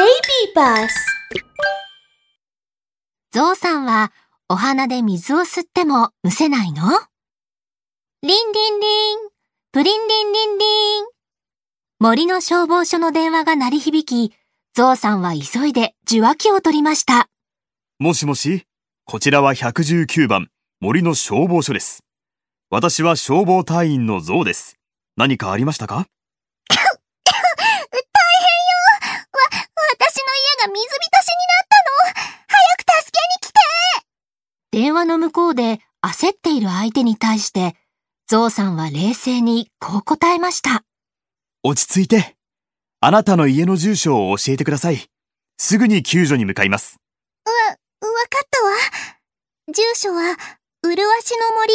Baby bus ゾウさんはお花で水を吸ってもむせないの？リンリンリン、プリンリンリンリン。森の消防署の電話が鳴り響き、ゾウさんは急いで受話器を取りました。もしもし、こちらは119番、森の消防署です。私は消防隊員のゾウです。何かありましたか？話の向こうで焦っている相手に対して、ゾウさんは冷静にこう答えました。落ち着いて。あなたの家の住所を教えてください。すぐに救助に向かいます。わ、わかったわ。住所は、うるわしの森、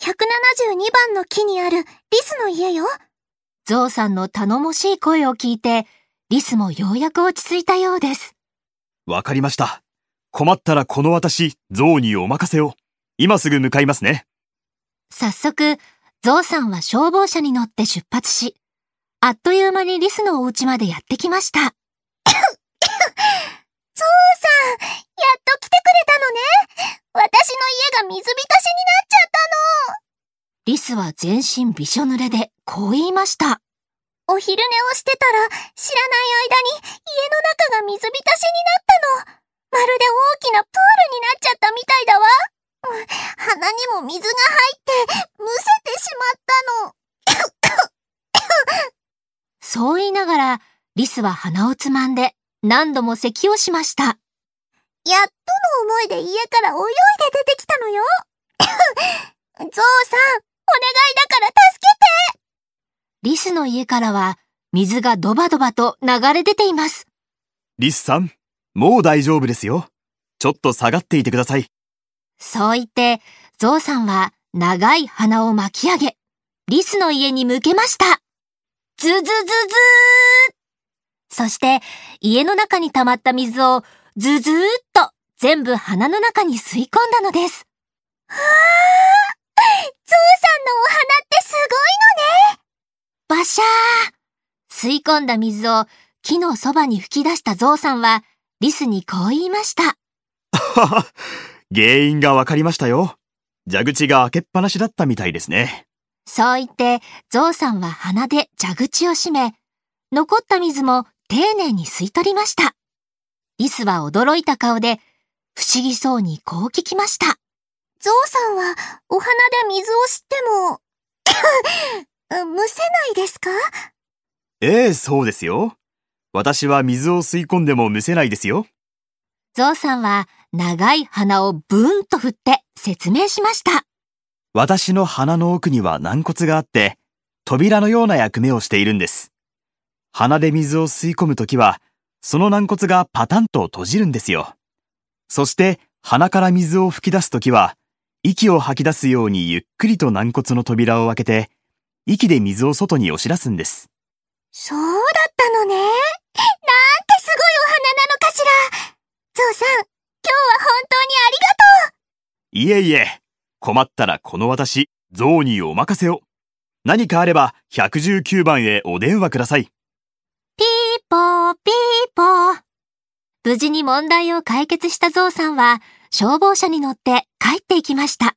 172番の木にあるリスの家よ。ゾウさんの頼もしい声を聞いて、リスもようやく落ち着いたようです。わかりました。困ったらこの私、ゾウにお任せを。今すぐ向かいますね。早速、ゾウさんは消防車に乗って出発し、あっという間にリスのお家までやってきました。ゾウさん、やっと来てくれたのね。私の家が水浸しになっちゃったリスは全身びしょ濡れでこう言いました。の。お昼寝をしてたら、知らない間に家の中が水浸しになったの。まるで大きなプールになっちゃったみたいだわ。うん水が入って、むせてしまったの。そう言いながら、リスは鼻をつまんで何度も咳をしました。やっとの思いで家から泳いで出てきたのよ。ゾウさん、お願いだから助けてリスの家からは水がドバドバと流れ出ています。リスさん、もう大丈夫ですよ。ちょっと下がっていてください。そう言って、ゾウさんは長い鼻を巻き上げ、リスの家に向けました。ズズズズーそして、家の中に溜まった水をズズーっと全部鼻の中に吸い込んだのです。ゾウさんのお鼻ってすごいのねバシャー吸い込んだ水を木のそばに吹き出したゾウさんは、リスにこう言いました。原因がわかりましたよ。蛇口が開けっぱなしだったみたいですね。そう言って、ゾウさんは鼻で蛇口を閉め、残った水も丁寧に吸い取りました。リスは驚いた顔で、不思議そうにこう聞きました。ゾウさんは、お花で水を吸っても、むせないですか？ええ、そうですよ。私は水を吸い込んでもむせないですよ。ゾウさんは長い鼻をブーンと振って説明しました。私の鼻の奥には軟骨があって、扉のような役目をしているんです。鼻で水を吸い込むときは、その軟骨がパタンと閉じるんですよ。そして、鼻から水を吹き出すときは、息を吐き出すようにゆっくりと軟骨の扉を開けて、息で水を外に押し出すんです。そうだったのね。なんてすごいお鼻なのかしら。ゾウさん、今日は本当にありがとう。いえいえ、困ったらこの私、ゾウにお任せを。何かあれば、119番へお電話ください。ピーポーピーポー。無事に問題を解決したゾウさんは消防車に乗って帰っていきました。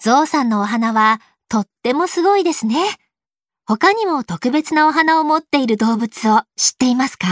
ゾウさんのお鼻はとってもすごいですね。他にも特別なお花を持っている動物を知っていますか？